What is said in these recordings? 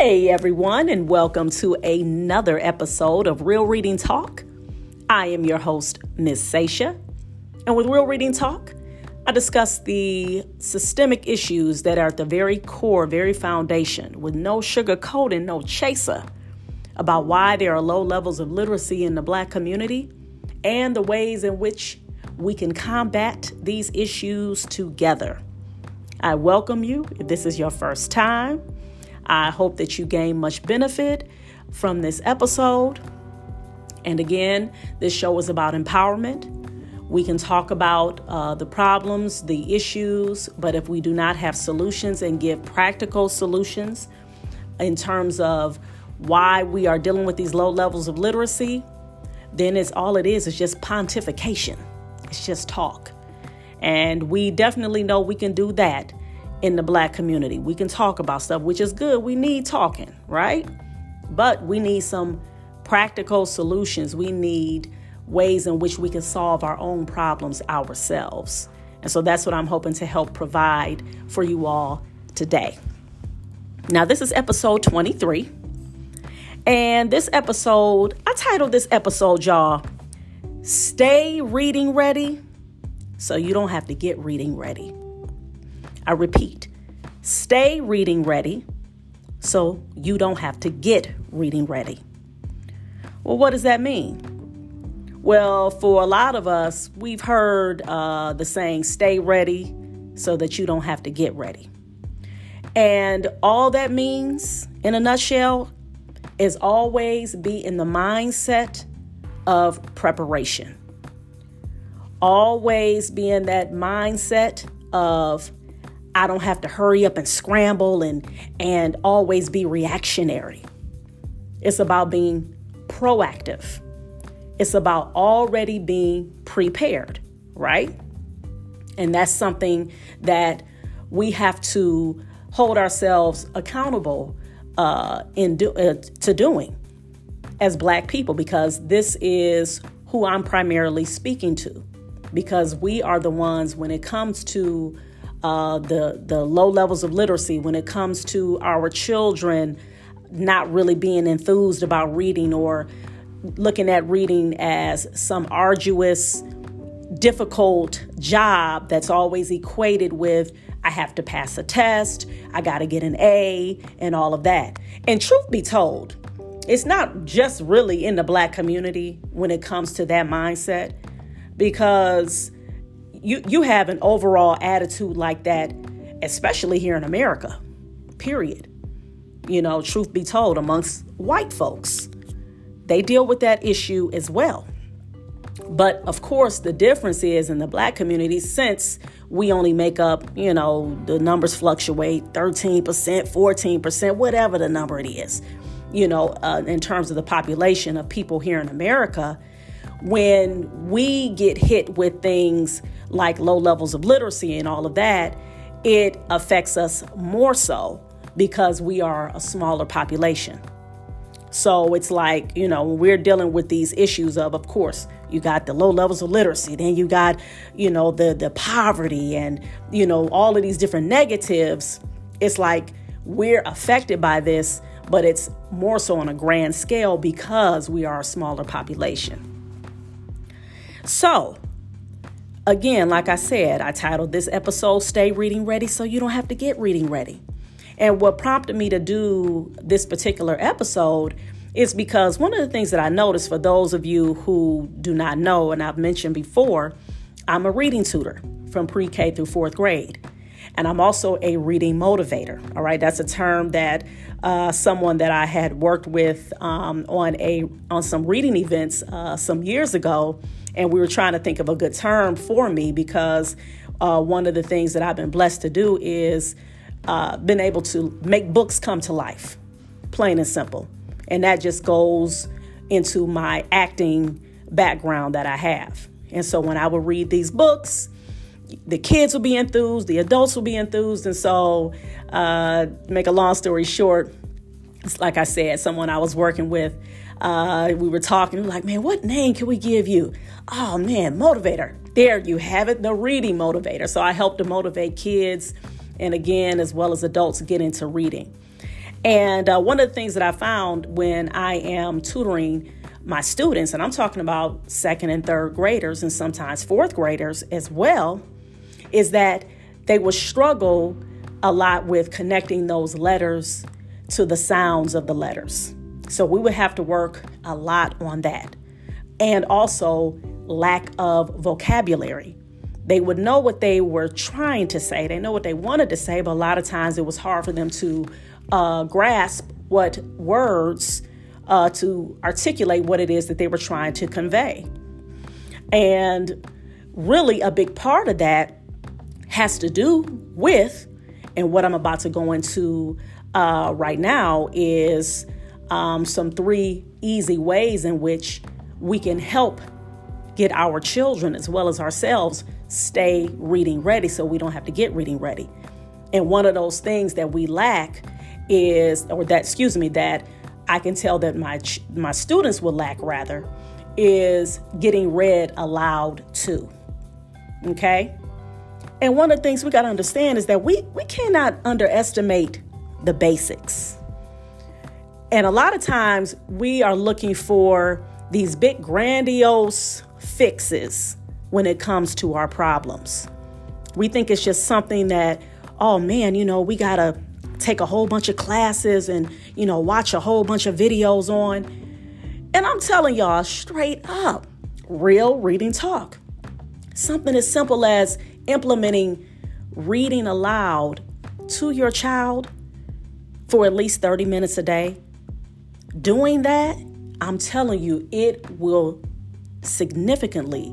Hey everyone, and welcome to another episode of Real Reading Talk. I am your host, Miss Sasha, and with Real Reading Talk, I discuss the systemic issues that are at the very core, very foundation, with no sugarcoating, no chaser, about why there are low levels of literacy in the black community and the ways in which we can combat these issues together. I welcome you if this is your first time. I hope that you gain much benefit from this episode. And again, this show is about empowerment. We can talk about uh, the problems, the issues, but if we do not have solutions and give practical solutions in terms of why we are dealing with these low levels of literacy, then it's all it is is just pontification. It's just talk. And we definitely know we can do that in the black community. We can talk about stuff, which is good. We need talking, right? But we need some practical solutions. We need ways in which we can solve our own problems ourselves. And so that's what I'm hoping to help provide for you all today. Now, this is episode 23. And this episode, I titled this episode, y'all, Stay Reading Ready so you don't have to get reading ready. I repeat, stay reading ready so you don't have to get reading ready. Well, what does that mean? Well, for a lot of us, we've heard uh, the saying, stay ready so that you don't have to get ready. And all that means, in a nutshell, is always be in the mindset of preparation. Always be in that mindset of I don't have to hurry up and scramble and and always be reactionary. It's about being proactive. It's about already being prepared, right? And that's something that we have to hold ourselves accountable uh, in do, uh, to doing as Black people because this is who I'm primarily speaking to. Because we are the ones when it comes to uh, the the low levels of literacy when it comes to our children not really being enthused about reading or looking at reading as some arduous, difficult job that's always equated with I have to pass a test, I got to get an A, and all of that. And truth be told, it's not just really in the black community when it comes to that mindset because you you have an overall attitude like that, especially here in America. Period. You know, truth be told, amongst white folks, they deal with that issue as well. But of course, the difference is in the black community, since we only make up, you know, the numbers fluctuate 13%, 14%, whatever the number it is, you know, uh, in terms of the population of people here in America, when we get hit with things like low levels of literacy and all of that, it affects us more so because we are a smaller population. So it's like, you know, we're dealing with these issues of, of course, you got the low levels of literacy, then you got, you know, the the poverty and, you know, all of these different negatives. It's like we're affected by this, but it's more so on a grand scale because we are a smaller population. So, again, like I said, I titled this episode Stay Reading Ready so you don't have to get reading ready. And what prompted me to do this particular episode is because one of the things that I noticed for those of you who do not know, and I've mentioned before, I'm a reading tutor from pre K through fourth grade. And I'm also a reading motivator. All right, that's a term that uh, someone that I had worked with um, on a on some reading events uh, some years ago and we were trying to think of a good term for me because uh, one of the things that I've been blessed to do is uh, been able to make books come to life, plain and simple. And that just goes into my acting background that I have. And so when I would read these books, the kids will be enthused, the adults will be enthused. And so, uh, make a long story short, like I said, someone I was working with uh, we were talking, like, man, what name can we give you? Oh, man, motivator. There you have it, the reading motivator. So I help to motivate kids and again, as well as adults, get into reading. And uh, one of the things that I found when I am tutoring my students, and I'm talking about second and third graders and sometimes fourth graders as well, is that they will struggle a lot with connecting those letters to the sounds of the letters. So we would have to work a lot on that. And also lack of vocabulary. They would know what they were trying to say, they know what they wanted to say, but a lot of times it was hard for them to uh, grasp what words uh, to articulate what it is that they were trying to convey. And really, a big part of that has to do with, and what I'm about to go into uh, right now is um, some three easy ways in which we can help get our children as well as ourselves stay reading ready so we don't have to get reading ready. And one of those things that we lack is, or that, excuse me, that I can tell that my my students will lack rather, is getting read aloud too. Okay, and one of the things we got to understand is that we we cannot underestimate the basics. And a lot of times we are looking for these big grandiose fixes when it comes to our problems. We think it's just something that, oh man, you know, we got to take a whole bunch of classes and, you know, watch a whole bunch of videos on. And I'm telling y'all straight up, real reading talk. Something as simple as implementing reading aloud to your child for at least 30 minutes a day. Doing that, I'm telling you, it will significantly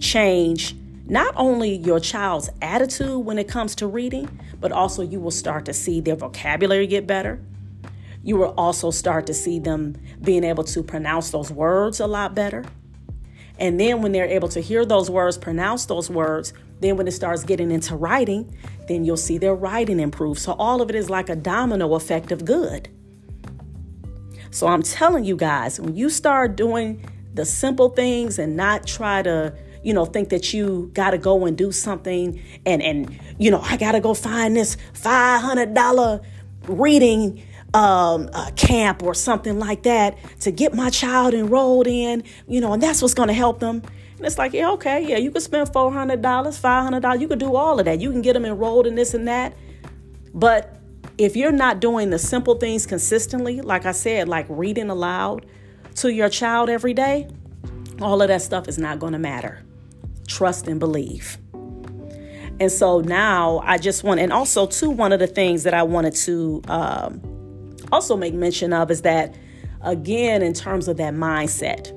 change not only your child's attitude when it comes to reading, but also you will start to see their vocabulary get better. You will also start to see them being able to pronounce those words a lot better. And then when they're able to hear those words, pronounce those words, then when it starts getting into writing, then you'll see their writing improve. So all of it is like a domino effect of good. So I'm telling you guys, when you start doing the simple things and not try to you know, think that you got to go and do something and, and, you know, I got to go find this $500 reading um, camp or something like that to get my child enrolled in, you know, and that's what's going to help them. And it's like, yeah, okay, yeah, you could spend $400, $500, you could do all of that. You can get them enrolled in this and that. But if you're not doing the simple things consistently, like I said, like reading aloud to your child every day, all of that stuff is not going to matter trust and believe. And so now I just want, and also, too, one of the things that I wanted to um, also make mention of is that, again, in terms of that mindset,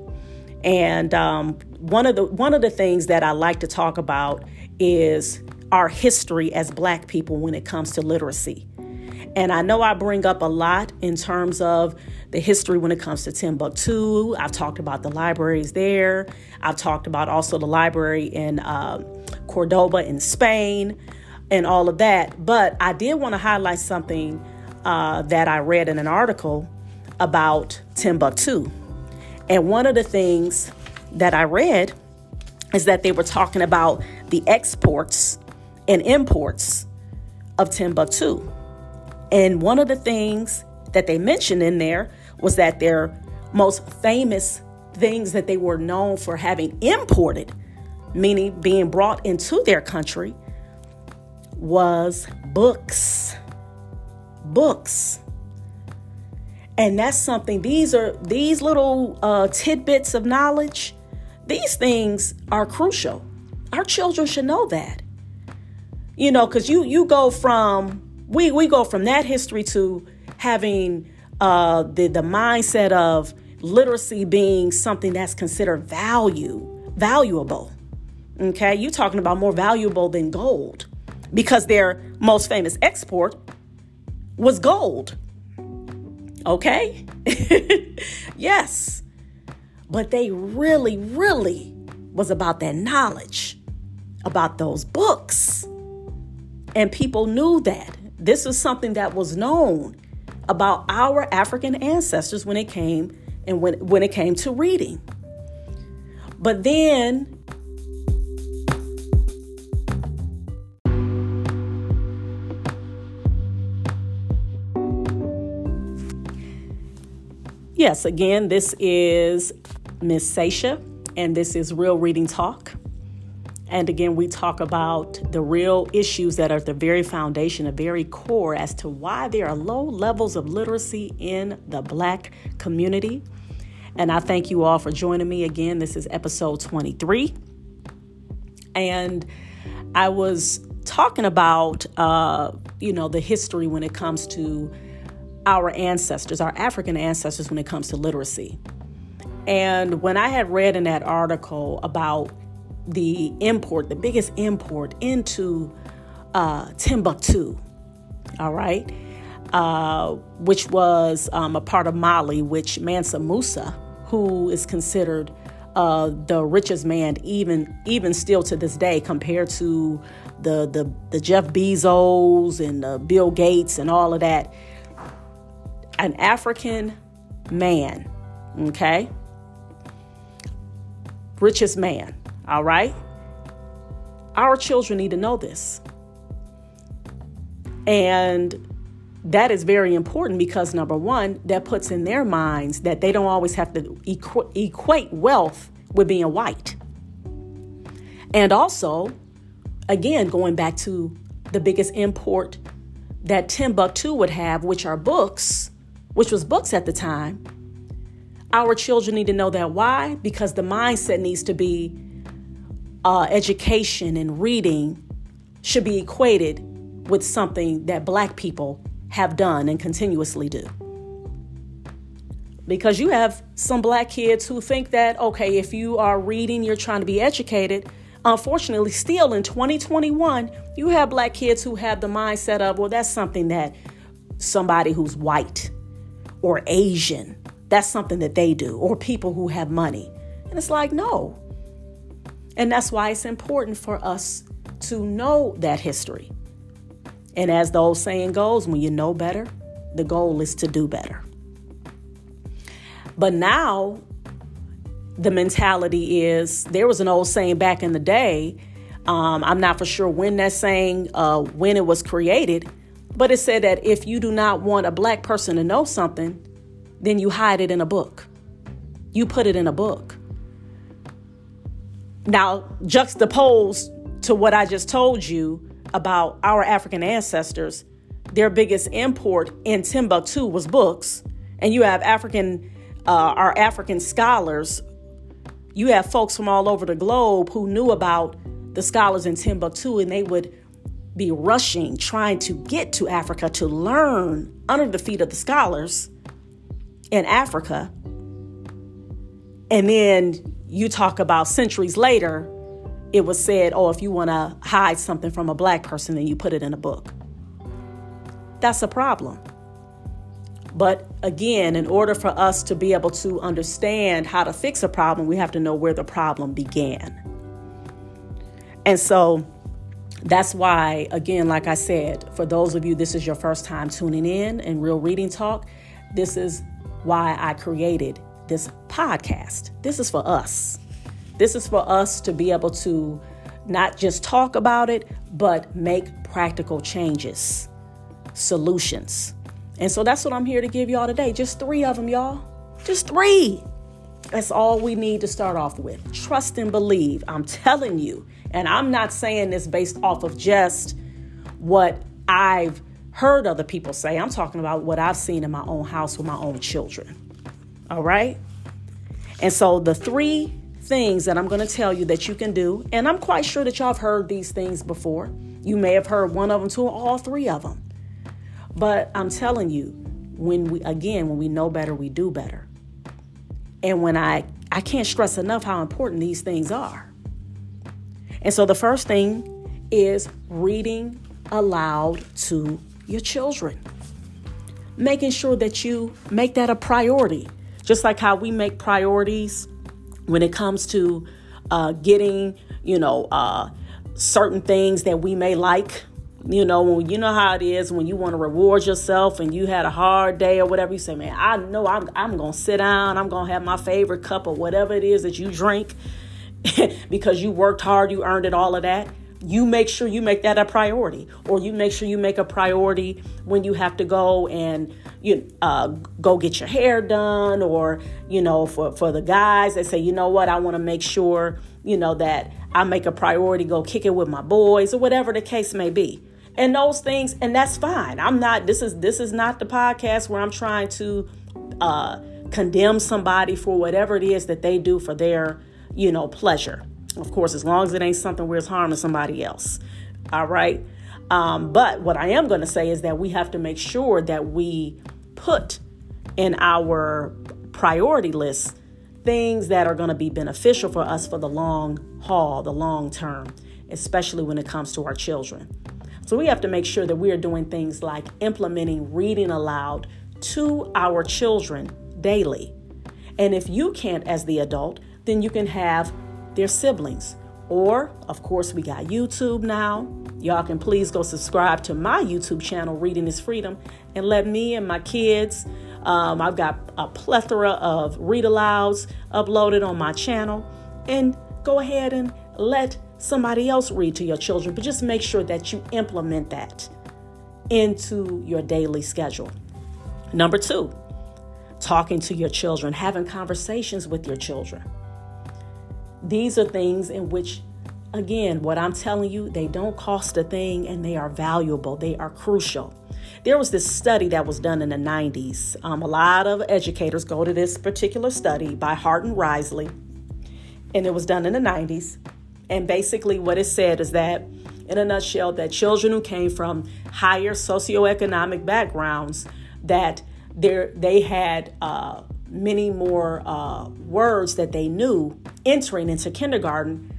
and um, one of the one of the things that I like to talk about is our history as Black people when it comes to literacy. And I know I bring up a lot in terms of the history when it comes to Timbuktu. I've talked about the libraries there. I've talked about also the library in uh, Cordoba in Spain and all of that. But I did want to highlight something uh, that I read in an article about Timbuktu. And one of the things that I read is that they were talking about the exports and imports of Timbuktu. And one of the things that they mentioned in there was that their most famous things that they were known for having imported, meaning being brought into their country, was books. Books. And that's something, these are these little uh, tidbits of knowledge, these things are crucial. Our children should know that. You know, because you you go from we we go from that history to having uh, the the mindset of literacy being something that's considered value valuable. Okay, you're talking about more valuable than gold because their most famous export was gold. Okay, yes, but they really, really was about that knowledge about those books, and people knew that this is something that was known about our African ancestors when it came and when, when it came to reading. But then yes, again, this is Miss Sasha, and this is Real Reading Talk. And again, we talk about the real issues that are at the very foundation, the very core as to why there are low levels of literacy in the black community. And I thank you all for joining me again. This is episode 23. And I was talking about, uh, you know, the history when it comes to our ancestors, our African ancestors, when it comes to literacy. And when I had read in that article about the import, the biggest import into uh, Timbuktu, all right, uh, which was um, a part of Mali, which Mansa Musa, who is considered uh, the richest man, even even still to this day, compared to the the, the Jeff Bezos and the Bill Gates and all of that. An African man, okay, richest man, all right. Our children need to know this, and that is very important because number one, that puts in their minds that they don't always have to equ- equate wealth with being white. And also, again, going back to the biggest import that Timbuktu would have, which are books, which was books at the time. Our children need to know that. Why? Because the mindset needs to be uh, education and reading should be equated with something that black people have done and continuously do. Because you have some black kids who think that, okay, if you are reading, you're trying to be educated. Unfortunately, still in 2021, you have black kids who have the mindset of, well, that's something that somebody who's white or Asian, that's something that they do, or people who have money. And it's like, no. And that's why it's important for us to know that history. And as the old saying goes, when you know better, the goal is to do better. But now, the mentality is there was an old saying back in the day. Um, I'm not for sure when that saying, uh, when it was created, but it said that if you do not want a black person to know something, then you hide it in a book. You put it in a book. Now, juxtaposed to what I just told you, about our African ancestors, their biggest import in Timbuktu was books. And you have African, uh, our African scholars, you have folks from all over the globe who knew about the scholars in Timbuktu and they would be rushing, trying to get to Africa to learn under the feet of the scholars in Africa. And then you talk about centuries later, it was said, oh, if you want to hide something from a black person, then you put it in a book. That's a problem. But again, in order for us to be able to understand how to fix a problem, we have to know where the problem began. And so that's why, again, like I said, for those of you, this is your first time tuning in and Real Reading Talk, this is why I created this podcast. This is for us. This is for us to be able to not just talk about it, but make practical changes, solutions. And so that's what I'm here to give y'all today. Just three of them, y'all. Just three. That's all we need to start off with. Trust and believe. I'm telling you. And I'm not saying this based off of just what I've heard other people say. I'm talking about what I've seen in my own house with my own children. All right? And so the three things that I'm going to tell you that you can do. And I'm quite sure that y'all have heard these things before. You may have heard one of them, two, or all three of them. But I'm telling you, when we, again, when we know better, we do better. And when I, I can't stress enough how important these things are. And so the first thing is reading aloud to your children. Making sure that you make that a priority. Just like how we make priorities when it comes to uh, getting, you know, uh, certain things that we may like. You know, when you know how it is when you want to reward yourself and you had a hard day or whatever, you say, "Man, I know I'm I'm gonna sit down. I'm gonna have my favorite cup of whatever it is that you drink because you worked hard, you earned it, all of that." you make sure you make that a priority or you make sure you make a priority when you have to go and you uh, go get your hair done or you know for, for the guys they say you know what i want to make sure you know that i make a priority go kick it with my boys or whatever the case may be and those things and that's fine i'm not this is this is not the podcast where i'm trying to uh, condemn somebody for whatever it is that they do for their you know pleasure of course, as long as it ain't something where it's harming somebody else. All right. Um, but what I am going to say is that we have to make sure that we put in our priority list things that are going to be beneficial for us for the long haul, the long term, especially when it comes to our children. So we have to make sure that we are doing things like implementing reading aloud to our children daily. And if you can't, as the adult, then you can have their siblings. Or, of course, we got YouTube now. Y'all can please go subscribe to my YouTube channel, Reading is Freedom, and let me and my kids. Um, I've got a plethora of read alouds uploaded on my channel. And go ahead and let somebody else read to your children, but just make sure that you implement that into your daily schedule. Number two, talking to your children, having conversations with your children. These are things in which, again, what I'm telling you, they don't cost a thing and they are valuable, they are crucial. There was this study that was done in the 90s. Um, a lot of educators go to this particular study by Hart and Risley, and it was done in the 90s. And basically, what it said is that, in a nutshell, that children who came from higher socioeconomic backgrounds that they had uh, many more uh, words that they knew entering into kindergarten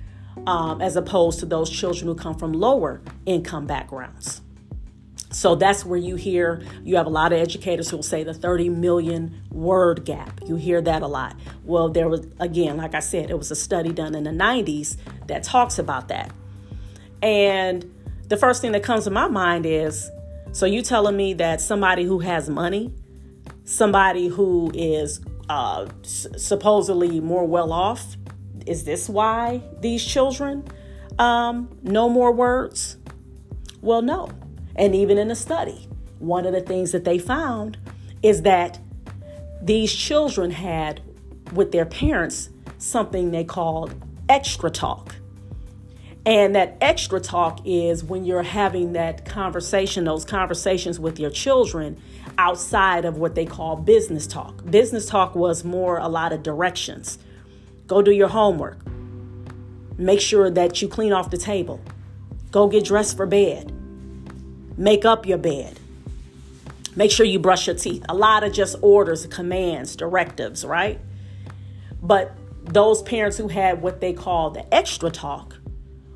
um, as opposed to those children who come from lower income backgrounds. So that's where you hear, you have a lot of educators who will say the 30 million word gap. You hear that a lot. Well, there was, again, like I said, it was a study done in the 90s that talks about that. And the first thing that comes to my mind is so you telling me that somebody who has money somebody who is uh, supposedly more well off. Is this why these children um, more words? Well, no. And even in a study, one of the things that they found is that these children had with their parents something they called extra talk. And that extra talk is when you're having that conversation, those conversations with your children outside of what they call business talk. Business talk was more a lot of directions. Go do your homework. Make sure that you clean off the table. Go get dressed for bed. Make up your bed. Make sure you brush your teeth. A lot of just orders, commands, directives, right? But those parents who had what they call the extra talk,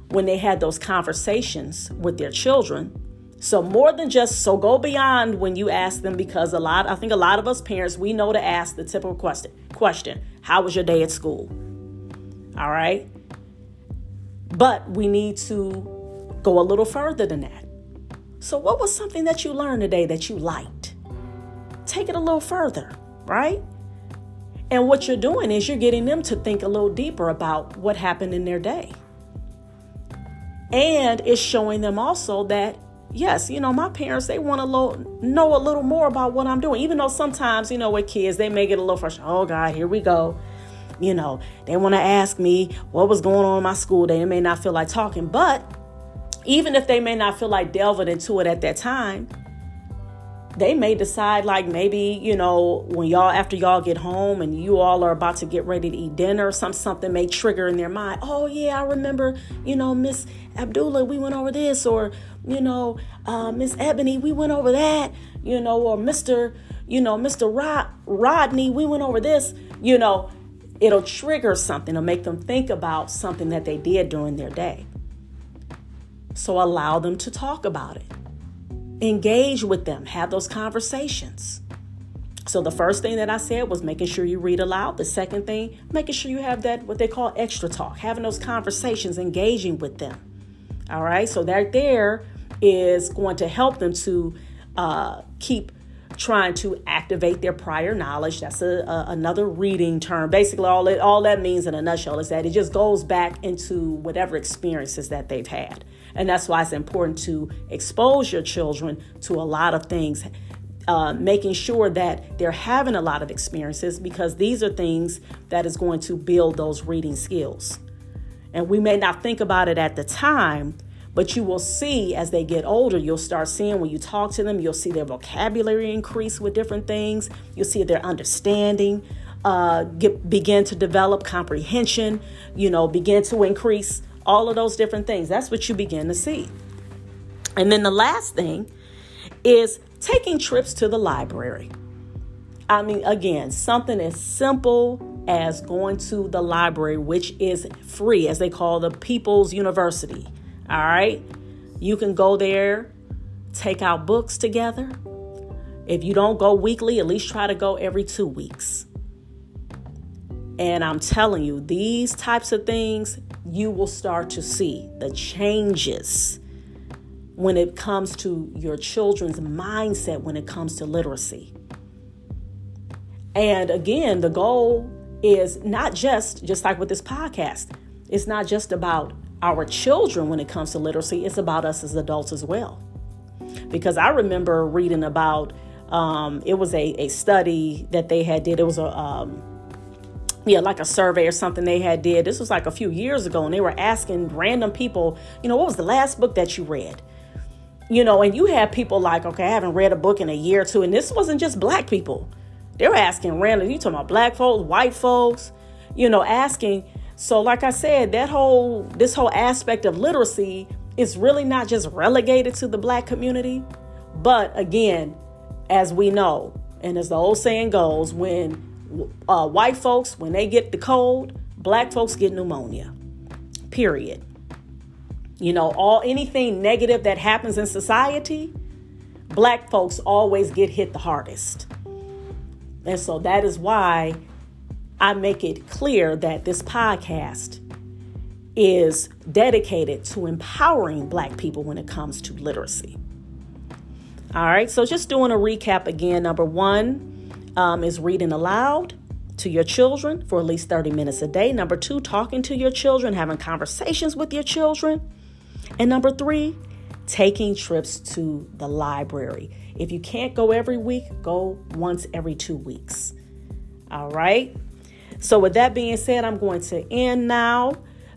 when they had those conversations with their children, so more than just so go beyond when you ask them because a lot I think a lot of us parents we know to ask the typical question question how was your day at school? All right? But we need to go a little further than that. So what was something that you learned today that you liked? Take it a little further right? And what you're doing is you're getting them to think a little deeper about what happened in their day. And it's showing them also that yes, you know, my parents, they want to know a little more about what I'm doing. Even though sometimes, you know, with kids, they may get a little frustrated. Oh, God, here we go. You know, they want to ask me what was going on in my school day. They may not feel like talking. But even if they may not feel like delving into it at that time, they may decide like maybe you know when y'all after y'all get home and you all are about to get ready to eat dinner or some something may trigger in their mind oh yeah i remember you know miss abdullah we went over this or you know, uh, Miss Ebony, we went over that, you know, or Mr. You know, Mr. Rod- Rodney, we went over this, you know, it'll trigger something, it'll make them think about something that they did during their day. So allow them to talk about it. Engage with them, have those conversations. So the first thing that I said was making sure you read aloud. The second thing, making sure you have that what they call extra talk, having those conversations, engaging with them. All right, so that there is going to help them to uh, keep trying to activate their prior knowledge. That's a, a, another reading term. Basically, all it all that means in a nutshell is that it just goes back into whatever experiences that they've had. And that's why it's important to expose your children to a lot of things, uh, making sure that they're having a lot of experiences because these are things that is going to build those reading skills. And we may not think about it at the time, but you will see as they get older, you'll start seeing when you talk to them, you'll see their vocabulary increase with different things. You'll see their understanding uh, get, begin to develop, comprehension, you know, begin to increase, all of those different things. That's what you begin to see. And then the last thing is taking trips to the library. I mean, again, something as simple as going to the library, which is free, as they call the People's University. All right. You can go there, take out books together. If you don't go weekly, at least try to go every two weeks. And I'm telling you, these types of things, you will start to see the changes when it comes to your children's mindset when it comes to literacy. And again, the goal is not just just like with this podcast. It's not just about our children when it comes to literacy, it's about us as adults as well. Because I remember reading about um, it was a, a study that they had did. It was a um, yeah, like a survey or something they had did. This was like a few years ago, and they were asking random people, you know, what was the last book that you read? You know, and you had people like, okay, I haven't read a book in a year or two, and this wasn't just black people. They were asking random. You talking about black folks, white folks, you know, asking so, like I said, that whole this whole aspect of literacy is really not just relegated to the black community, but again, as we know, and as the old saying goes, when uh, white folks when they get the cold, black folks get pneumonia. Period. You know, all anything negative that happens in society, black folks always get hit the hardest. And so that is why I make it clear that this podcast is dedicated to empowering Black people when it comes to literacy. All right, so just doing a recap again. Number one um, is reading aloud to your children for at least 30 minutes a day. Number two, talking to your children, having conversations with your children. And number three, taking trips to the library. If you can't go every week, go once every two weeks. All right. So, with that being said, I'm going to end now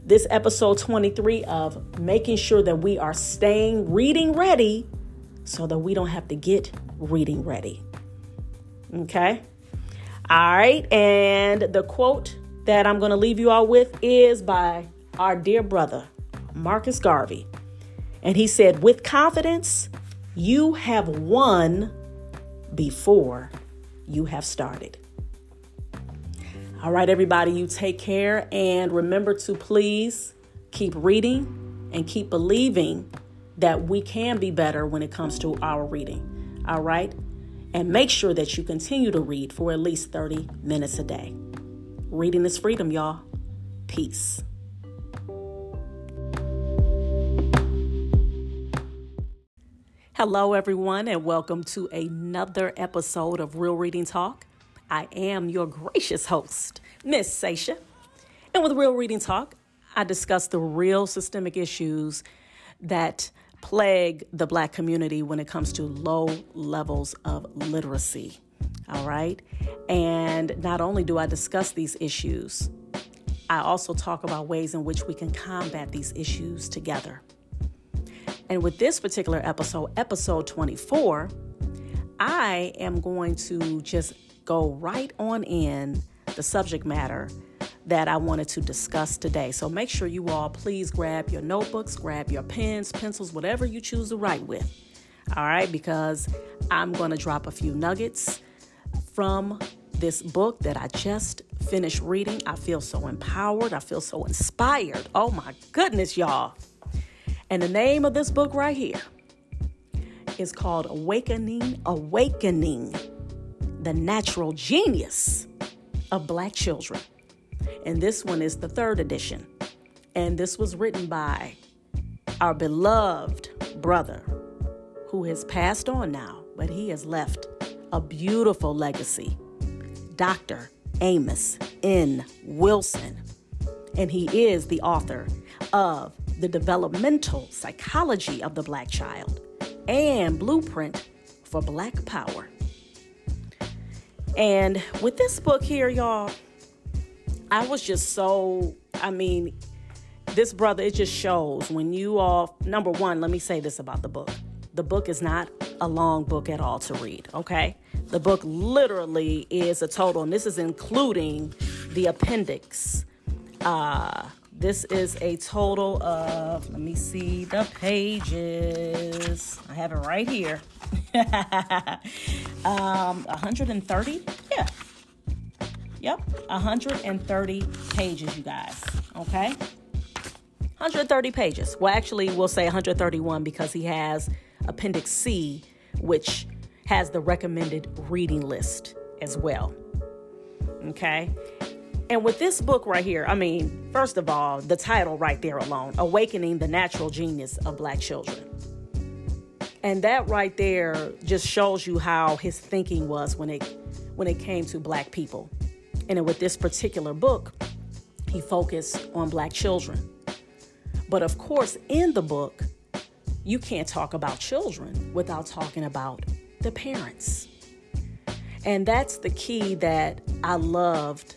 this episode 23 of making sure that we are staying reading ready so that we don't have to get reading ready. Okay? All right. And the quote that I'm going to leave you all with is by our dear brother, Marcus Garvey. And he said, with confidence, you have won before you have started. All right, everybody, you take care and remember to please keep reading and keep believing that we can be better when it comes to our reading. All right? And make sure that you continue to read for at least 30 minutes a day. Reading is freedom, y'all. Peace. Hello, everyone, and welcome to another episode of Real Reading Talk. I am your gracious host, Miss Sasha. And with Real Reading Talk, I discuss the real systemic issues that plague the black community when it comes to low levels of literacy. All right. And not only do I discuss these issues, I also talk about ways in which we can combat these issues together. And with this particular episode, episode 24, I am going to just go right on in the subject matter that I wanted to discuss today. So make sure you all please grab your notebooks, grab your pens, pencils, whatever you choose to write with. All right, because I'm going to drop a few nuggets from this book that I just finished reading. I feel so empowered. I feel so inspired. Oh my goodness, y'all. And the name of this book right here is called Awakening, Awakening the Natural Genius of Black Children. And this one is the third edition. And this was written by our beloved brother who has passed on now, but he has left a beautiful legacy. Dr. Amos N. Wilson. And he is the author of the developmental psychology of the black child and blueprint for black power. And with this book here, y'all, I was just so, I mean, this brother, it just shows when you all, number one, let me say this about the book. The book is not a long book at all to read, okay? The book literally is a total, and this is including the appendix. Uh, this is a total of, let me see the pages. I have it right here. um, 130? Yep, 130 pages, you guys. Okay? 130 pages. Well, actually, we'll say 131 because he has Appendix C, which has the recommended reading list as well. Okay? And with this book right here, I mean, first of all, the title right there alone Awakening the Natural Genius of Black Children. And that right there just shows you how his thinking was when it when it came to black people. And with this particular book, he focused on black children. But of course, in the book, you can't talk about children without talking about the parents. And that's the key that I loved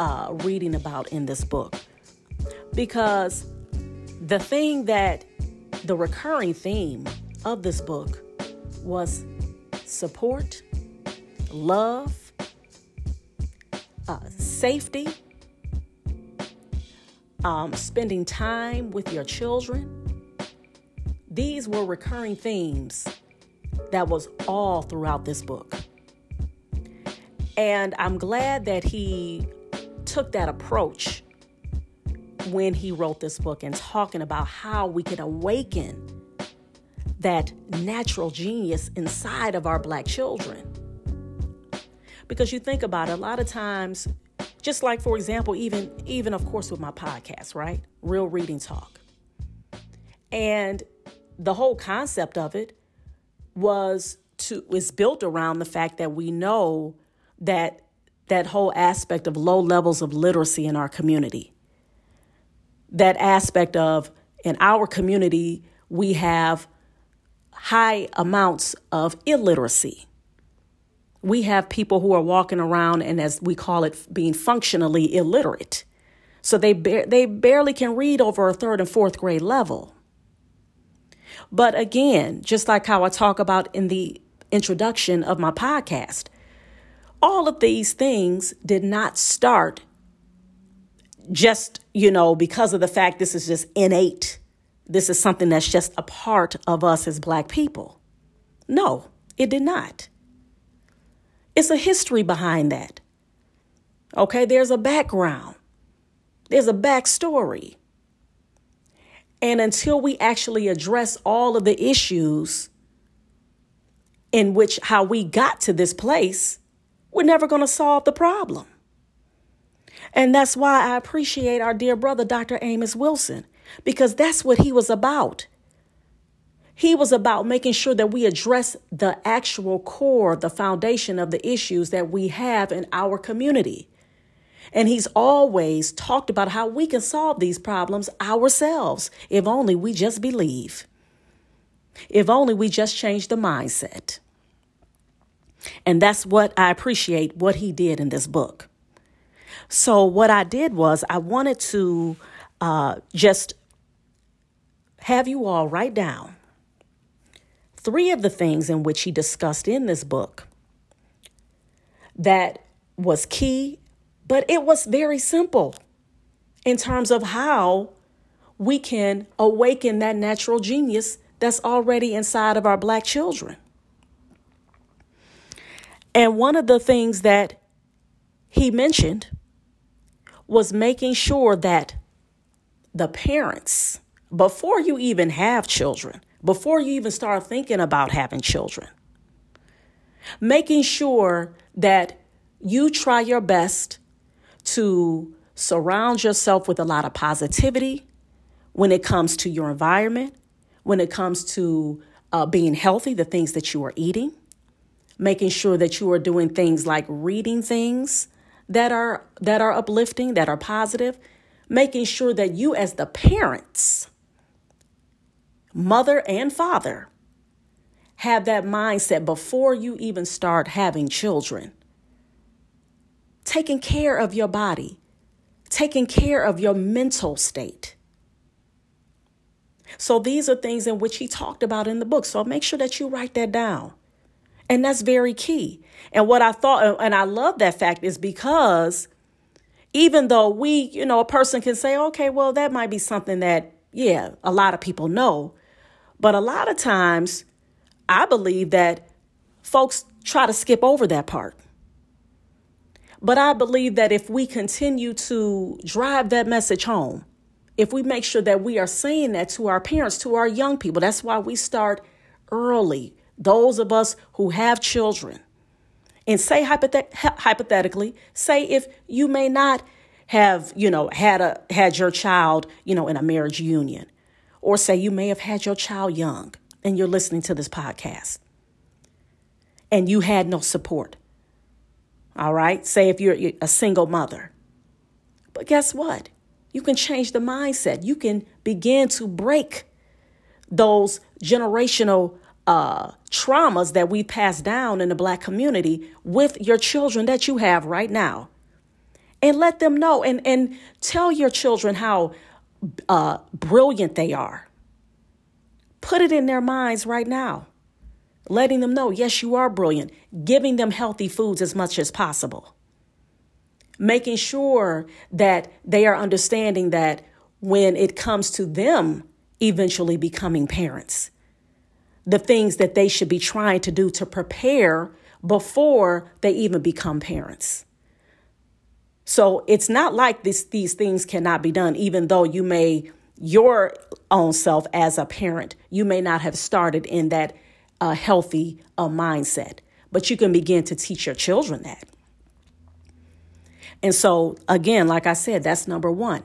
uh, reading about in this book. Because the thing that the recurring theme of this book was support, love, uh, safety, um, spending time with your children. These were recurring themes that was all throughout this book. And I'm glad that he took that approach when he wrote this book and talking about how we can awaken that natural genius inside of our black children. Because you think about it, a lot of times, just like for example, even even of course with my podcast, right? Real reading talk. And the whole concept of it was to is built around the fact that we know that that whole aspect of low levels of literacy in our community. That aspect of in our community we have high amounts of illiteracy. We have people who are walking around and as we call it being functionally illiterate. So they ba- they barely can read over a third and fourth grade level. But again, just like how I talk about in the introduction of my podcast, all of these things did not start just, you know, because of the fact this is just innate. This is something that's just a part of us as Black people. No, it did not. It's a history behind that. Okay, there's a background, there's a backstory. And until we actually address all of the issues in which how we got to this place, we're never going to solve the problem. And that's why I appreciate our dear brother, Dr. Amos Wilson, because that's what he was about. He was about making sure that we address the actual core, the foundation of the issues that we have in our community. And he's always talked about how we can solve these problems ourselves if only we just believe. If only we just change the mindset. And that's what I appreciate what he did in this book. So, what I did was I wanted to uh, just have you all write down three of the things in which he discussed in this book that was key, but it was very simple in terms of how we can awaken that natural genius that's already inside of our black children. And one of the things that he mentioned was making sure that the parents, before you even have children, before you even start thinking about having children, making sure that you try your best to surround yourself with a lot of positivity when it comes to your environment, when it comes to uh, being healthy, the things that you are eating, making sure that you are doing things like reading things that are that are uplifting, that are positive, making sure that you as the parents mother and father, have that mindset before you even start having children. Taking care of your body, taking care of your mental state. So, these are things in which he talked about in the book. So, make sure that you write that down. And that's very key. And what I thought, uh, and I love that fact, is because even though we, you know, a person can say, okay, well, that might be something that, yeah, a lot of people know. But a lot of times, I believe that folks try to skip over that part. But I believe that if we continue to drive that message home, if we make sure that we are saying that to our parents, to our young people, that's why we start early. Those of us who have children, and say hypothet- hypothetically, say if you may not have, you know, had a had your child, you know, in a marriage union, or say you may have had your child young and you're listening to this podcast and you had no support. All right? Say if you're a single mother. But guess what? You can change the mindset. You can begin to break those generational uh, traumas that we pass down in the black community with your children that you have right now. And let them know and, and tell your children how uh, brilliant they are. Put it in their minds right now. Letting them know, yes, you are brilliant. Giving them healthy foods as much as possible. Making sure that they are understanding that when it comes to them eventually becoming parents, the things that they should be trying to do to prepare before they even become parents. So it's not like this, these things cannot be done, even though you may, your own self as a parent, you may not have started in that uh, healthy uh, mindset, but you can begin to teach your children that. And so, again, like I said, that's number one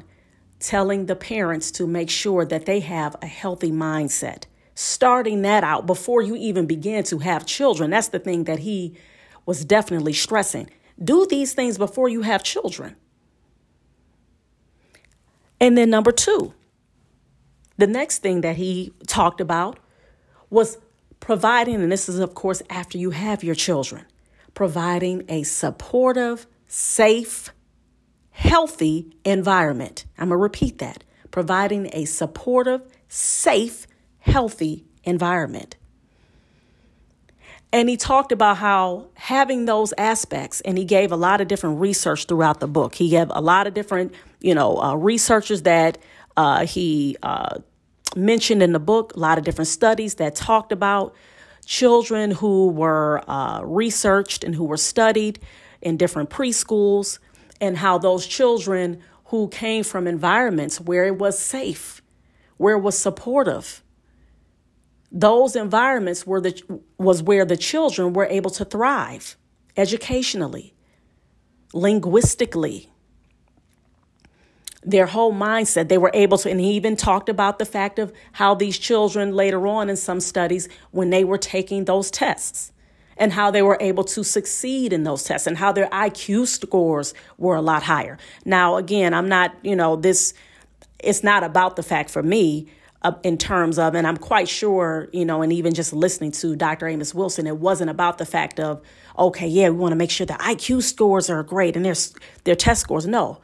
telling the parents to make sure that they have a healthy mindset starting that out before you even begin to have children. That's the thing that he was definitely stressing. Do these things before you have children. And then, number two, the next thing that he talked about was providing, and this is, of course, after you have your children, providing a supportive, safe, healthy environment. I'm going to repeat that providing a supportive, safe, healthy environment. And he talked about how having those aspects, and he gave a lot of different research throughout the book. He gave a lot of different, you know, uh, researchers that uh, he uh, mentioned in the book, a lot of different studies that talked about children who were uh, researched and who were studied in different preschools, and how those children who came from environments where it was safe, where it was supportive, those environments were the, was where the children were able to thrive educationally, linguistically. Their whole mindset, they were able to, and he even talked about the fact of how these children later on in some studies, when they were taking those tests, and how they were able to succeed in those tests, and how their IQ scores were a lot higher. Now, again, I'm not, you know, this, it's not about the fact for me uh, in terms of, and I'm quite sure, you know, and even just listening to Dr. Amos Wilson, it wasn't about the fact of, okay, yeah, we want to make sure the IQ scores are great and their their test scores. No.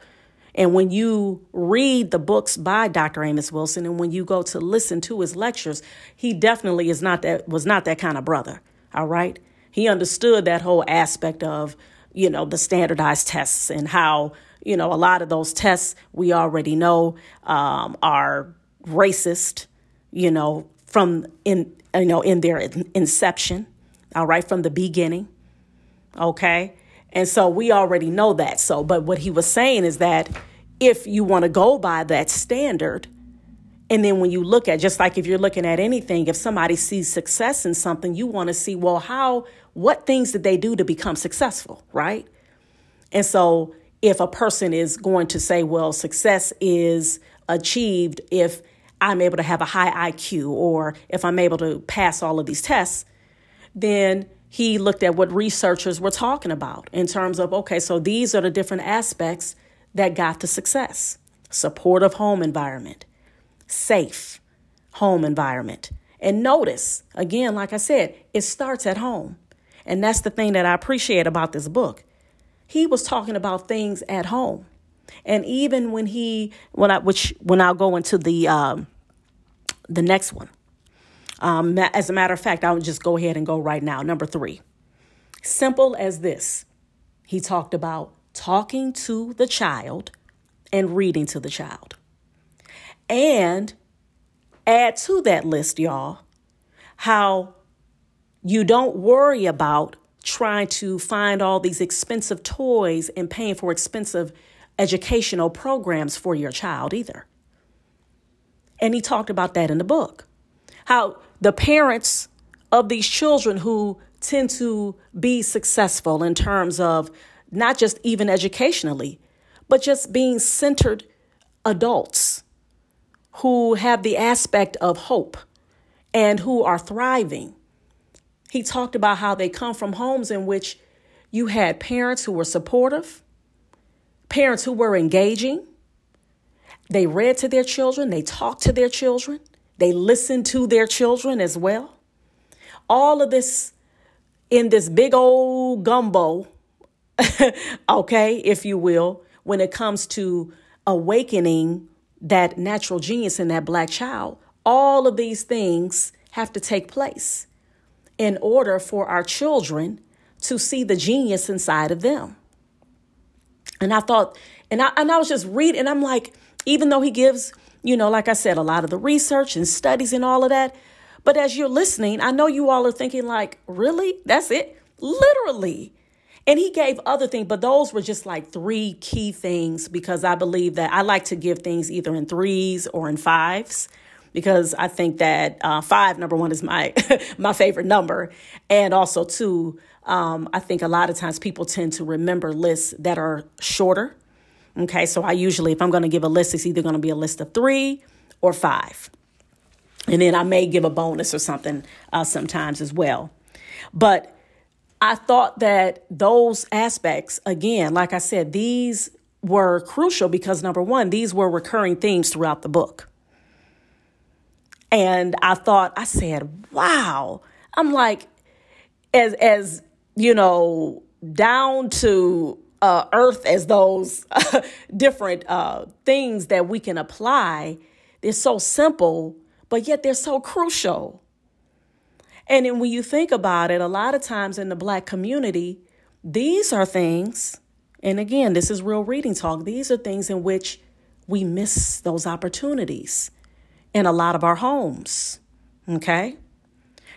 And when you read the books by Dr. Amos Wilson and when you go to listen to his lectures, he definitely is not that was not that kind of brother. All right. He understood that whole aspect of, you know, the standardized tests and how, you know, a lot of those tests we already know um, are racist, you know, from in you know in their inception, all right, from the beginning. Okay? And so we already know that. So, but what he was saying is that if you want to go by that standard, and then when you look at just like if you're looking at anything, if somebody sees success in something, you want to see, well, how what things did they do to become successful, right? And so if a person is going to say, well, success is achieved if I'm able to have a high IQ or if I'm able to pass all of these tests, then he looked at what researchers were talking about in terms of okay, so these are the different aspects that got the success supportive home environment, safe home environment. And notice, again, like I said, it starts at home. And that's the thing that I appreciate about this book. He was talking about things at home. And even when he, when I, which when I'll go into the um, the next one. Um, as a matter of fact, I'll just go ahead and go right now. Number three, simple as this. He talked about talking to the child and reading to the child. And add to that list, y'all, how you don't worry about trying to find all these expensive toys and paying for expensive educational programs for your child either. And he talked about that in the book. How the parents of these children who tend to be successful in terms of not just even educationally, but just being centered adults who have the aspect of hope and who are thriving. He talked about how they come from homes in which you had parents who were supportive, parents who were engaging. They read to their children, they talked to their children, they listened to their children as well. All of this in this big old gumbo, okay, if you will, when it comes to awakening that natural genius in that black child, all of these things have to take place in order for our children to see the genius inside of them. And I thought, and I, and I was just reading, and I'm like, even though he gives, you know, like I said, a lot of the research and studies and all of that, but as you're listening, I know you all are thinking, like, really? That's it? Literally. And he gave other things, but those were just like three key things because I believe that I like to give things either in threes or in fives because I think that uh, five, number one, is my my favorite number, and also two, um, I think a lot of times people tend to remember lists that are shorter. Okay, so I usually, if I'm going to give a list, it's either going to be a list of three or five, and then I may give a bonus or something uh, sometimes as well, but I thought that those aspects, again, like I said, these were crucial because number one, these were recurring themes throughout the book. And I thought, I said, wow. I'm like, as as you know, down to uh, earth as those different uh, things that we can apply. They're so simple, but yet they're so crucial. And then when you think about it, a lot of times in the black community, these are things, and again, this is real reading talk, these are things in which we miss those opportunities in a lot of our homes. Okay?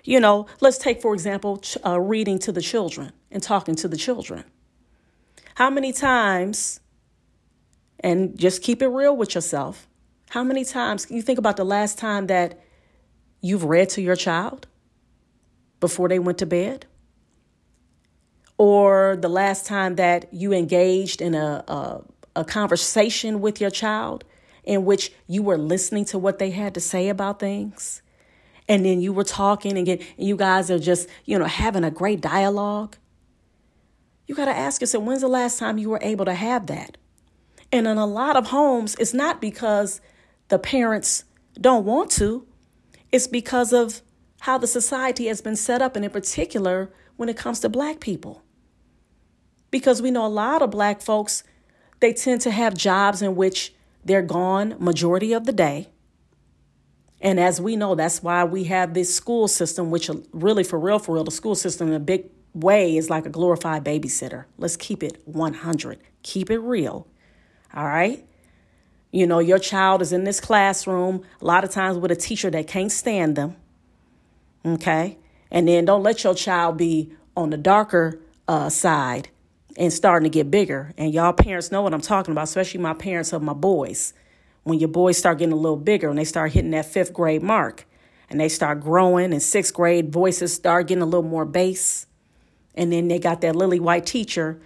You know, let's take, for example, uh, reading to the children and talking to the children. How many times, and just keep it real with yourself, how many times, you think about the last time that you've read to your child? before they went to bed? Or the last time that you engaged in a, a, a conversation with your child in which you were listening to what they had to say about things? And then you were talking and, get, and you guys are just you know having a great dialogue you got to ask yourself when's the last time you were able to have that and in a lot of homes it's not because the parents don't want to it's because of how the society has been set up, and in particular when it comes to black people. Because we know a lot of black folks, they tend to have jobs in which they're gone majority of the day. And as we know, that's why we have this school system, which really, for real, for real, the school system in a big way is like a glorified babysitter. Let's keep it 100. Keep it real. All right. You know, your child is in this classroom, a lot of times with a teacher that can't stand them. Okay. And then don't let your child be on the darker uh, side and starting to get bigger. And y'all parents know what I'm talking about, especially my parents of my boys. When your boys start getting a little bigger and they start hitting that fifth grade mark and they start growing, and sixth grade voices start getting a little more bass. And then they got that lily white teacher,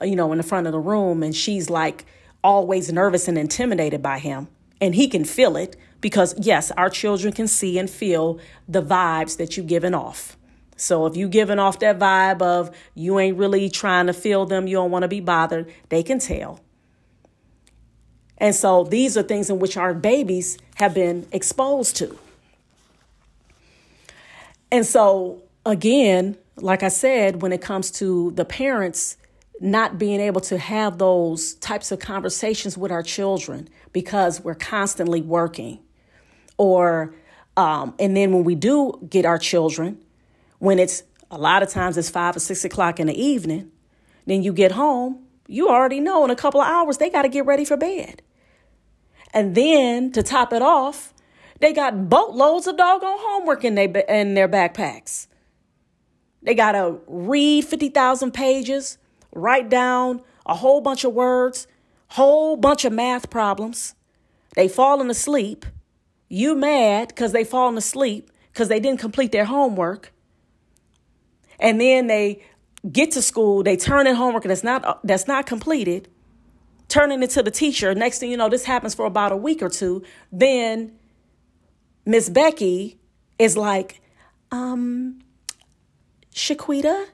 uh, you know, in the front of the room, and she's like always nervous and intimidated by him. And he can feel it because yes, our children can see and feel the vibes that you're giving off. So if you're giving off that vibe of you ain't really trying to feel them, you don't want to be bothered, they can tell. And so these are things in which our babies have been exposed to. And so, again, like I said, when it comes to the parents not being able to have those types of conversations with our children because we're constantly working, or, um, and then when we do get our children, when it's a lot of times it's five or six o'clock in the evening, then you get home, you already know in a couple of hours they got to get ready for bed. And then to top it off, they got boatloads of doggone homework in their, in their backpacks. They got to read 50,000 pages, write down a whole bunch of words, whole bunch of math problems. They falling asleep. You mad because they falling asleep because they didn't complete their homework. And then they get to school, they turn in homework that's not that's not completed, turning it to the teacher. Next thing you know, this happens for about a week or two. Then Miss Becky is like, um, Shaquita,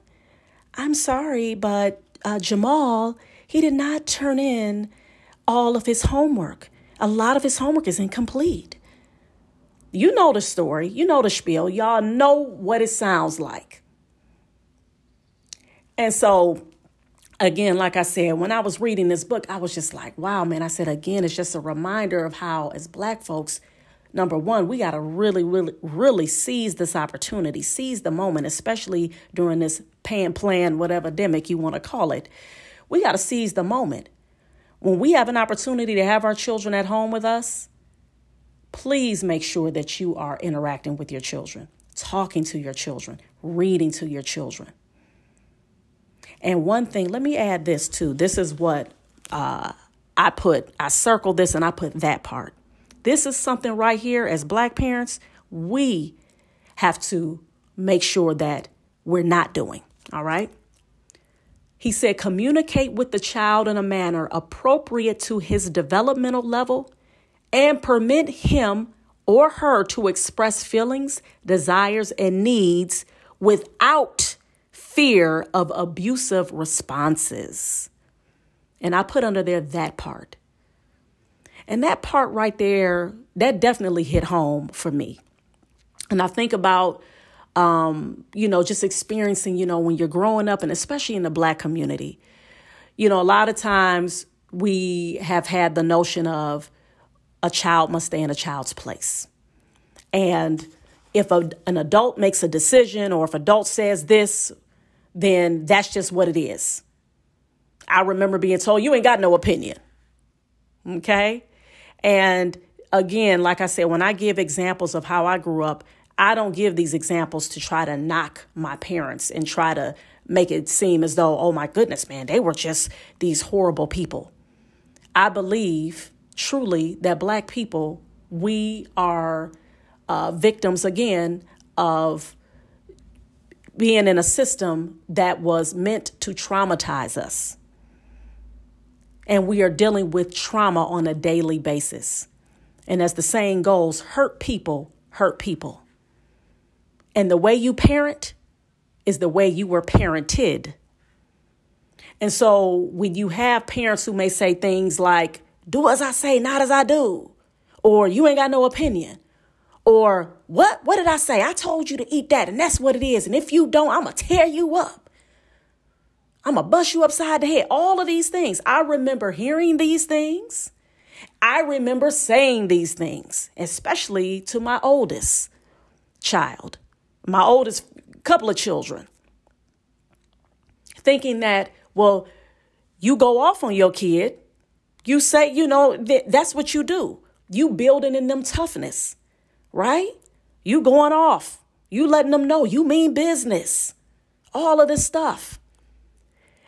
I'm sorry, but uh, Jamal, he did not turn in all of his homework. A lot of his homework is incomplete. You know the story, you know the spiel, y'all know what it sounds like. And so, again, like I said, when I was reading this book, I was just like, wow, man. I said, again, it's just a reminder of how, as Black folks, number one, we got to really, really, really seize this opportunity, seize the moment, especially during this pan plan, whatever demic you want to call it. We got to seize the moment. When we have an opportunity to have our children at home with us, please make sure that you are interacting with your children, talking to your children, reading to your children. And one thing, let me add this too. This is what uh, I put, I circled this and I put that part. This is something right here as black parents, we have to make sure that we're not doing. All right. He said, communicate with the child in a manner appropriate to his developmental level and permit him or her to express feelings, desires, and needs without fear of abusive responses. And I put under there that part. And that part right there, that definitely hit home for me. And I think about, um, you know, just experiencing, you know, when you're growing up, and especially in the black community, you know, a lot of times we have had the notion of a child must stay in a child's place. And if a, an adult makes a decision or if adult says this then that's just what it is. I remember being told, you ain't got no opinion. Okay. And again, like I said, when I give examples of how I grew up, I don't give these examples to try to knock my parents and try to make it seem as though, oh my goodness, man, they were just these horrible people. I believe truly that black people, we are uh, victims again of being in a system that was meant to traumatize us. And we are dealing with trauma on a daily basis. And as the saying goes, hurt people hurt people. And the way you parent is the way you were parented. And so when you have parents who may say things like, do as I say, not as I do, or you ain't got no opinion, or what? What did I say? I told you to eat that, and that's what it is. And if you don't, I'm going to tear you up. I'm going to bust you upside the head. All of these things. I remember hearing these things. I remember saying these things, especially to my oldest child, my oldest couple of children, thinking that, well, you go off on your kid. You say, you know, that's what you do. You building in them toughness right? You going off. You letting them know you mean business. All of this stuff.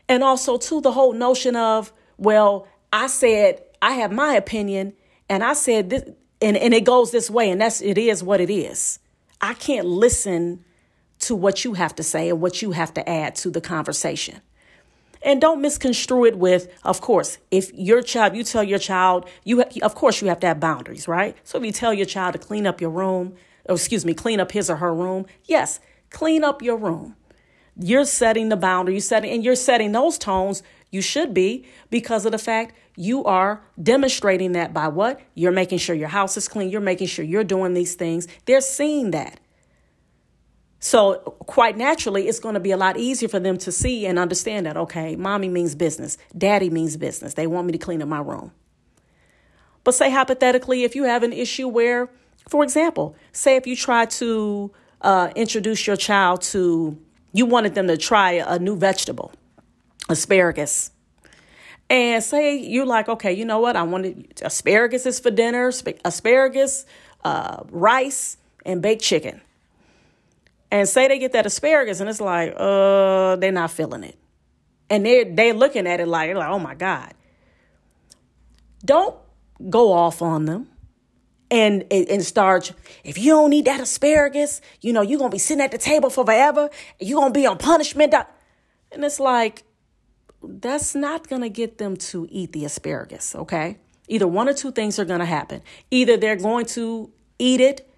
And also, too, the whole notion of, well, I said, I have my opinion, and I said this, and, and it goes this way, and that's it is what it is. I can't listen to what you have to say and what you have to add to the conversation. And don't misconstrue it with, of course, if your child, you tell your child, you of course you have to have boundaries, right? So if you tell your child to clean up your room, or excuse me, clean up his or her room, yes, clean up your room. You're setting the boundary, you setting, and you're setting those tones. You should be because of the fact you are demonstrating that by what? You're making sure your house is clean. You're making sure you're doing these things. They're seeing that. So, quite naturally, it's going to be a lot easier for them to see and understand that, okay, mommy means business, daddy means business. They want me to clean up my room. But, say hypothetically, if you have an issue where, for example, say if you try to uh, introduce your child to, you wanted them to try a new vegetable, asparagus. And say you're like, okay, you know what? I wanted asparagus is for dinner, asparagus, uh, rice, and baked chicken and say they get that asparagus and it's like, uh, they're not feeling it. And they're they looking at it like, like, oh my God. Don't go off on them and and start if you don't eat that asparagus, you know, you're gonna be sitting at the table for forever, you're gonna be on punishment. And it's like, that's not gonna get them to eat the asparagus, okay? Either one or two things are gonna happen. Either they're going to eat it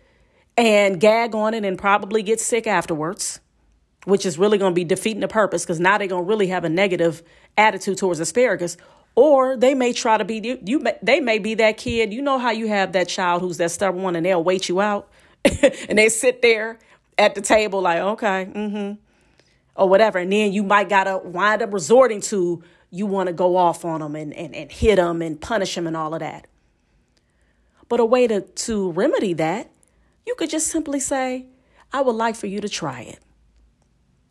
and gag on it and probably get sick afterwards, which is really going to be defeating the purpose because now they're going to really have a negative attitude towards asparagus. Or they may try to be you. you they may be that kid. You know how you have that child who's that stubborn one, and they'll wait you out, and they sit there at the table like, okay, mm-hmm, or whatever, and then you might gotta wind up resorting to you want to go off on them and, and, and hit them and punish them and all of that. But a way to, to remedy that you could just simply say, I would like for you to try it.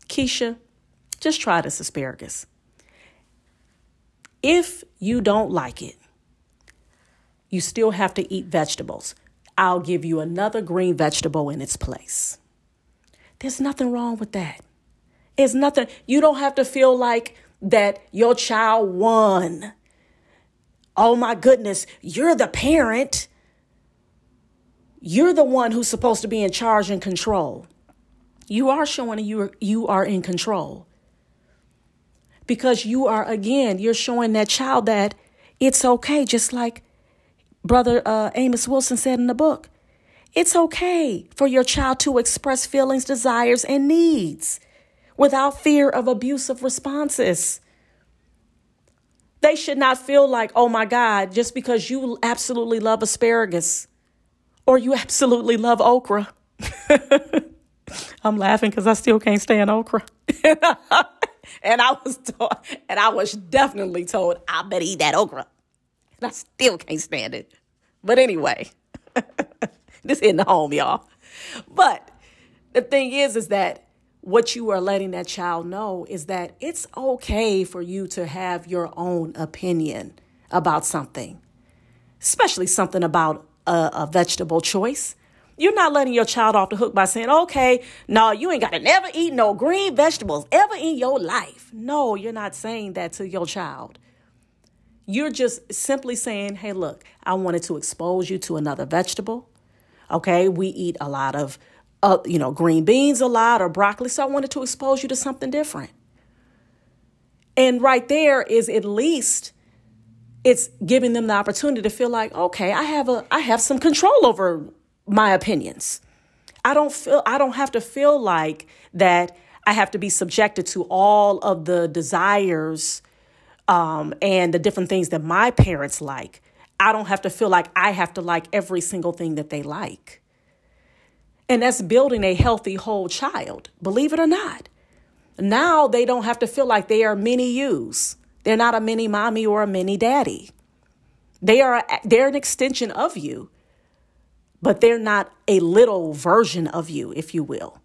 Keisha, just try this asparagus. If you don't like it, you still have to eat vegetables. I'll give you another green vegetable in its place. There's nothing wrong with that. It's nothing, you don't have to feel like that your child won. Oh my goodness, you're the parent. You're the one who's supposed to be in charge and control. You are showing you are, you are in control. Because you are, again, you're showing that child that it's okay, just like Brother uh, Amos Wilson said in the book. It's okay for your child to express feelings, desires, and needs without fear of abusive responses. They should not feel like, oh my God, just because you absolutely love asparagus or you absolutely love okra. I'm laughing because I still can't stand okra. and I was and I was definitely told I better eat that okra. And I still can't stand it. But anyway, this in the home, y'all. But the thing is, is that what you are letting that child know is that it's okay for you to have your own opinion about something, especially something about a, a vegetable choice. You're not letting your child off the hook by saying, okay, no, you ain't got to never eat no green vegetables ever in your life. No, you're not saying that to your child. You're just simply saying, hey, look, I wanted to expose you to another vegetable. Okay, we eat a lot of, uh, you know, green beans a lot or broccoli, so I wanted to expose you to something different. And right there is at least it's giving them the opportunity to feel like, okay, I have a I have some control over my opinions. I don't feel I don't have to feel like that I have to be subjected to all of the desires um, and the different things that my parents like. I don't have to feel like I have to like every single thing that they like. And that's building a healthy whole child, believe it or not. Now they don't have to feel like they are mini yous. They're not a mini mommy or a mini daddy. They are they're an extension of you, but they're not a little version of you, if you will.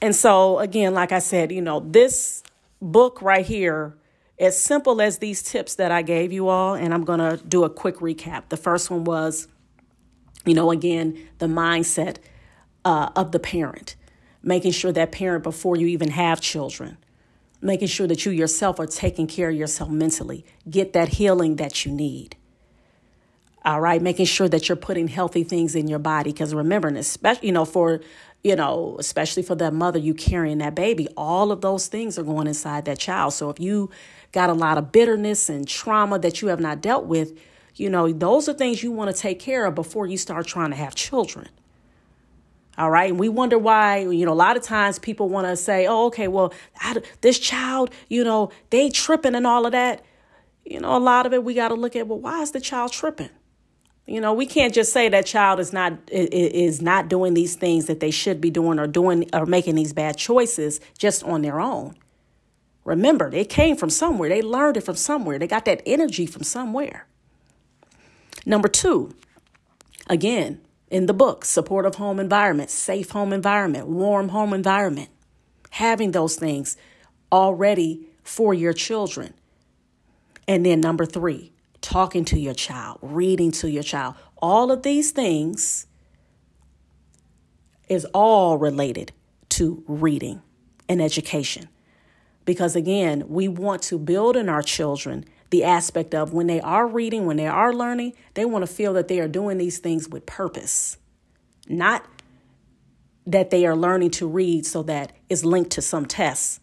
And so again, like I said, you know, this book right here, as simple as these tips that I gave you all, and I'm going to do a quick recap. The first one was, you know, again, the mindset uh, of the parent, making sure that parent before you even have children making sure that you yourself are taking care of yourself mentally. Get that healing that you need. All right, making sure that you're putting healthy things in your body because remember, especially you know for you know especially for that mother you carrying that baby, all of those things are going inside that child. So if you got a lot of bitterness and trauma that you have not dealt with, you know those are things you want to take care of before you start trying to have children. All right. And we wonder why, you know, a lot of times people want to say, oh, okay, well, this child, you know, they tripping and all of that. You know, a lot of it we got to look at, well, why is the child tripping? You know, we can't just say that child is not is not doing these things that they should be doing or doing or making these bad choices just on their own. Remember, they came from somewhere. They learned it from somewhere. They got that energy from somewhere. Number 2. Again, in the book, supportive home environment, safe home environment, warm home environment. Having those things already for your children. And then number 3, talking to your child, reading to your child. All of these things is all related to reading and education. Because again, we want to build in our children the aspect of when they are reading, when they are learning, they want to feel that they are doing these things with purpose, not that they are learning to read so that it's linked to some tests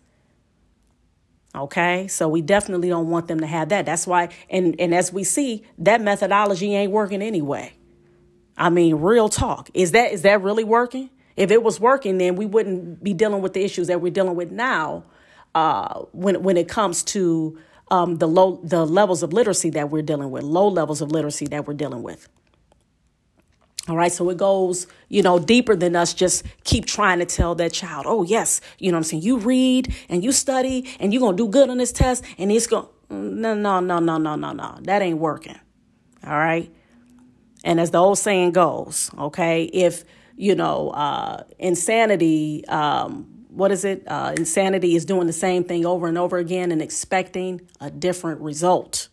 Okay, so we definitely don't want them to have that. That's why, and, and as we see, that methodology ain't working anyway. I mean, real talk. Is that is that really working? If it was working, then we wouldn't be dealing with the issues that we're dealing with now. Uh, when when it comes to um, the low the levels of literacy that we're dealing with, low levels of literacy that we're dealing with. All right, so it goes, you know, deeper than us just keep trying to tell that child, oh, yes, you know what I'm saying? You read and you study and you're going to do good on this test and it's going, no, no, no, no, no, no, no. That ain't working. All right. And as the old saying goes, okay, if, you know, uh, insanity, um, what is it? Uh, insanity is doing the same thing over and over again and expecting a different result.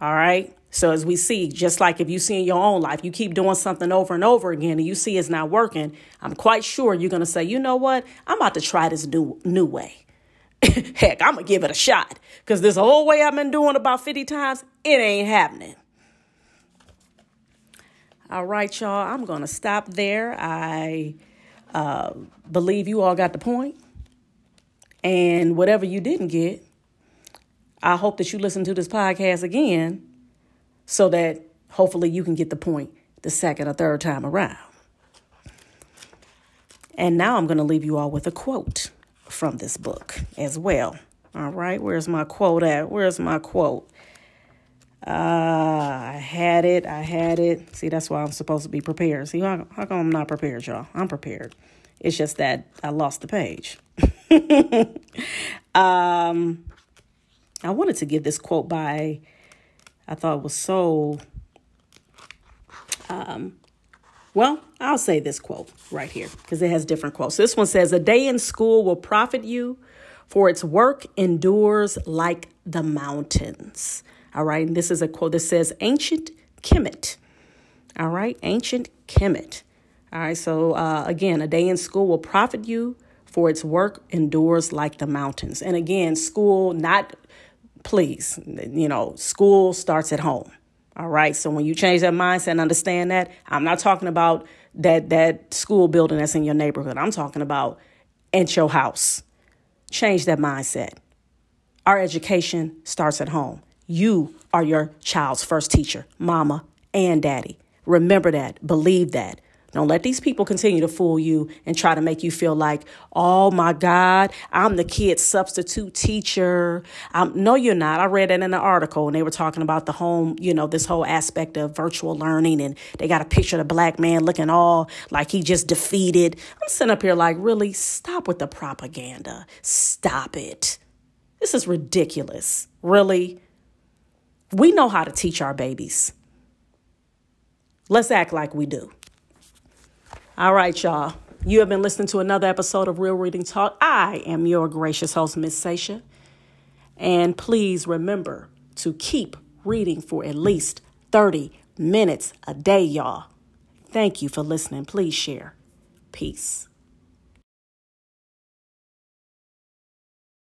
All right. So as we see, just like if you see in your own life, you keep doing something over and over again and you see it's not working, I'm quite sure you're going to say, you know what? I'm about to try this new, new way. Heck, I'm going to give it a shot because this whole way I've been doing about 50 times, it ain't happening. All right, y'all, I'm going to stop there. I uh, believe you all got the point. And whatever you didn't get, I hope that you listen to this podcast again so that hopefully you can get the point the second or third time around. And now I'm going to leave you all with a quote from this book as well. All right, where's my quote at? Where's my quote? Uh, I had it. I had it. See, that's why I'm supposed to be prepared. See, how, how come I'm not prepared, y'all? I'm prepared. It's just that I lost the page. um, I wanted to give this quote by I thought it was so, um, well, I'll say this quote right here because it has different quotes. This one says, A day in school will profit you, for its work endures like the mountains. All right. And this is a quote that says, Ancient Kemet. All right. Ancient Kemet. All right. So, uh, again, a day in school will profit you, for its work endures like the mountains. And again, school, not please, you know, school starts at home. All right. So when you change that mindset and understand that, I'm not talking about that that school building that's in your neighborhood. I'm talking about at your house. Change that mindset. Our education starts at home. You are your child's first teacher, mama and daddy. Remember that. Believe that. Don't let these people continue to fool you and try to make you feel like, oh my God, I'm the kid's substitute teacher. No, you're not. I read that in an article and they were talking about the home, you know, this whole aspect of virtual learning. And they got a picture of the black man looking all like he just defeated. I'm sitting up here like, really? Stop with the propaganda. Stop it. This is ridiculous. Really? We know how to teach our babies. Let's act like we do. All right, y'all. You have been listening to another episode of Real Reading Talk. I am your gracious host, Miss Sasha. And please remember to keep reading for at least 30 minutes a day, y'all. Thank you for listening. Please share. Peace.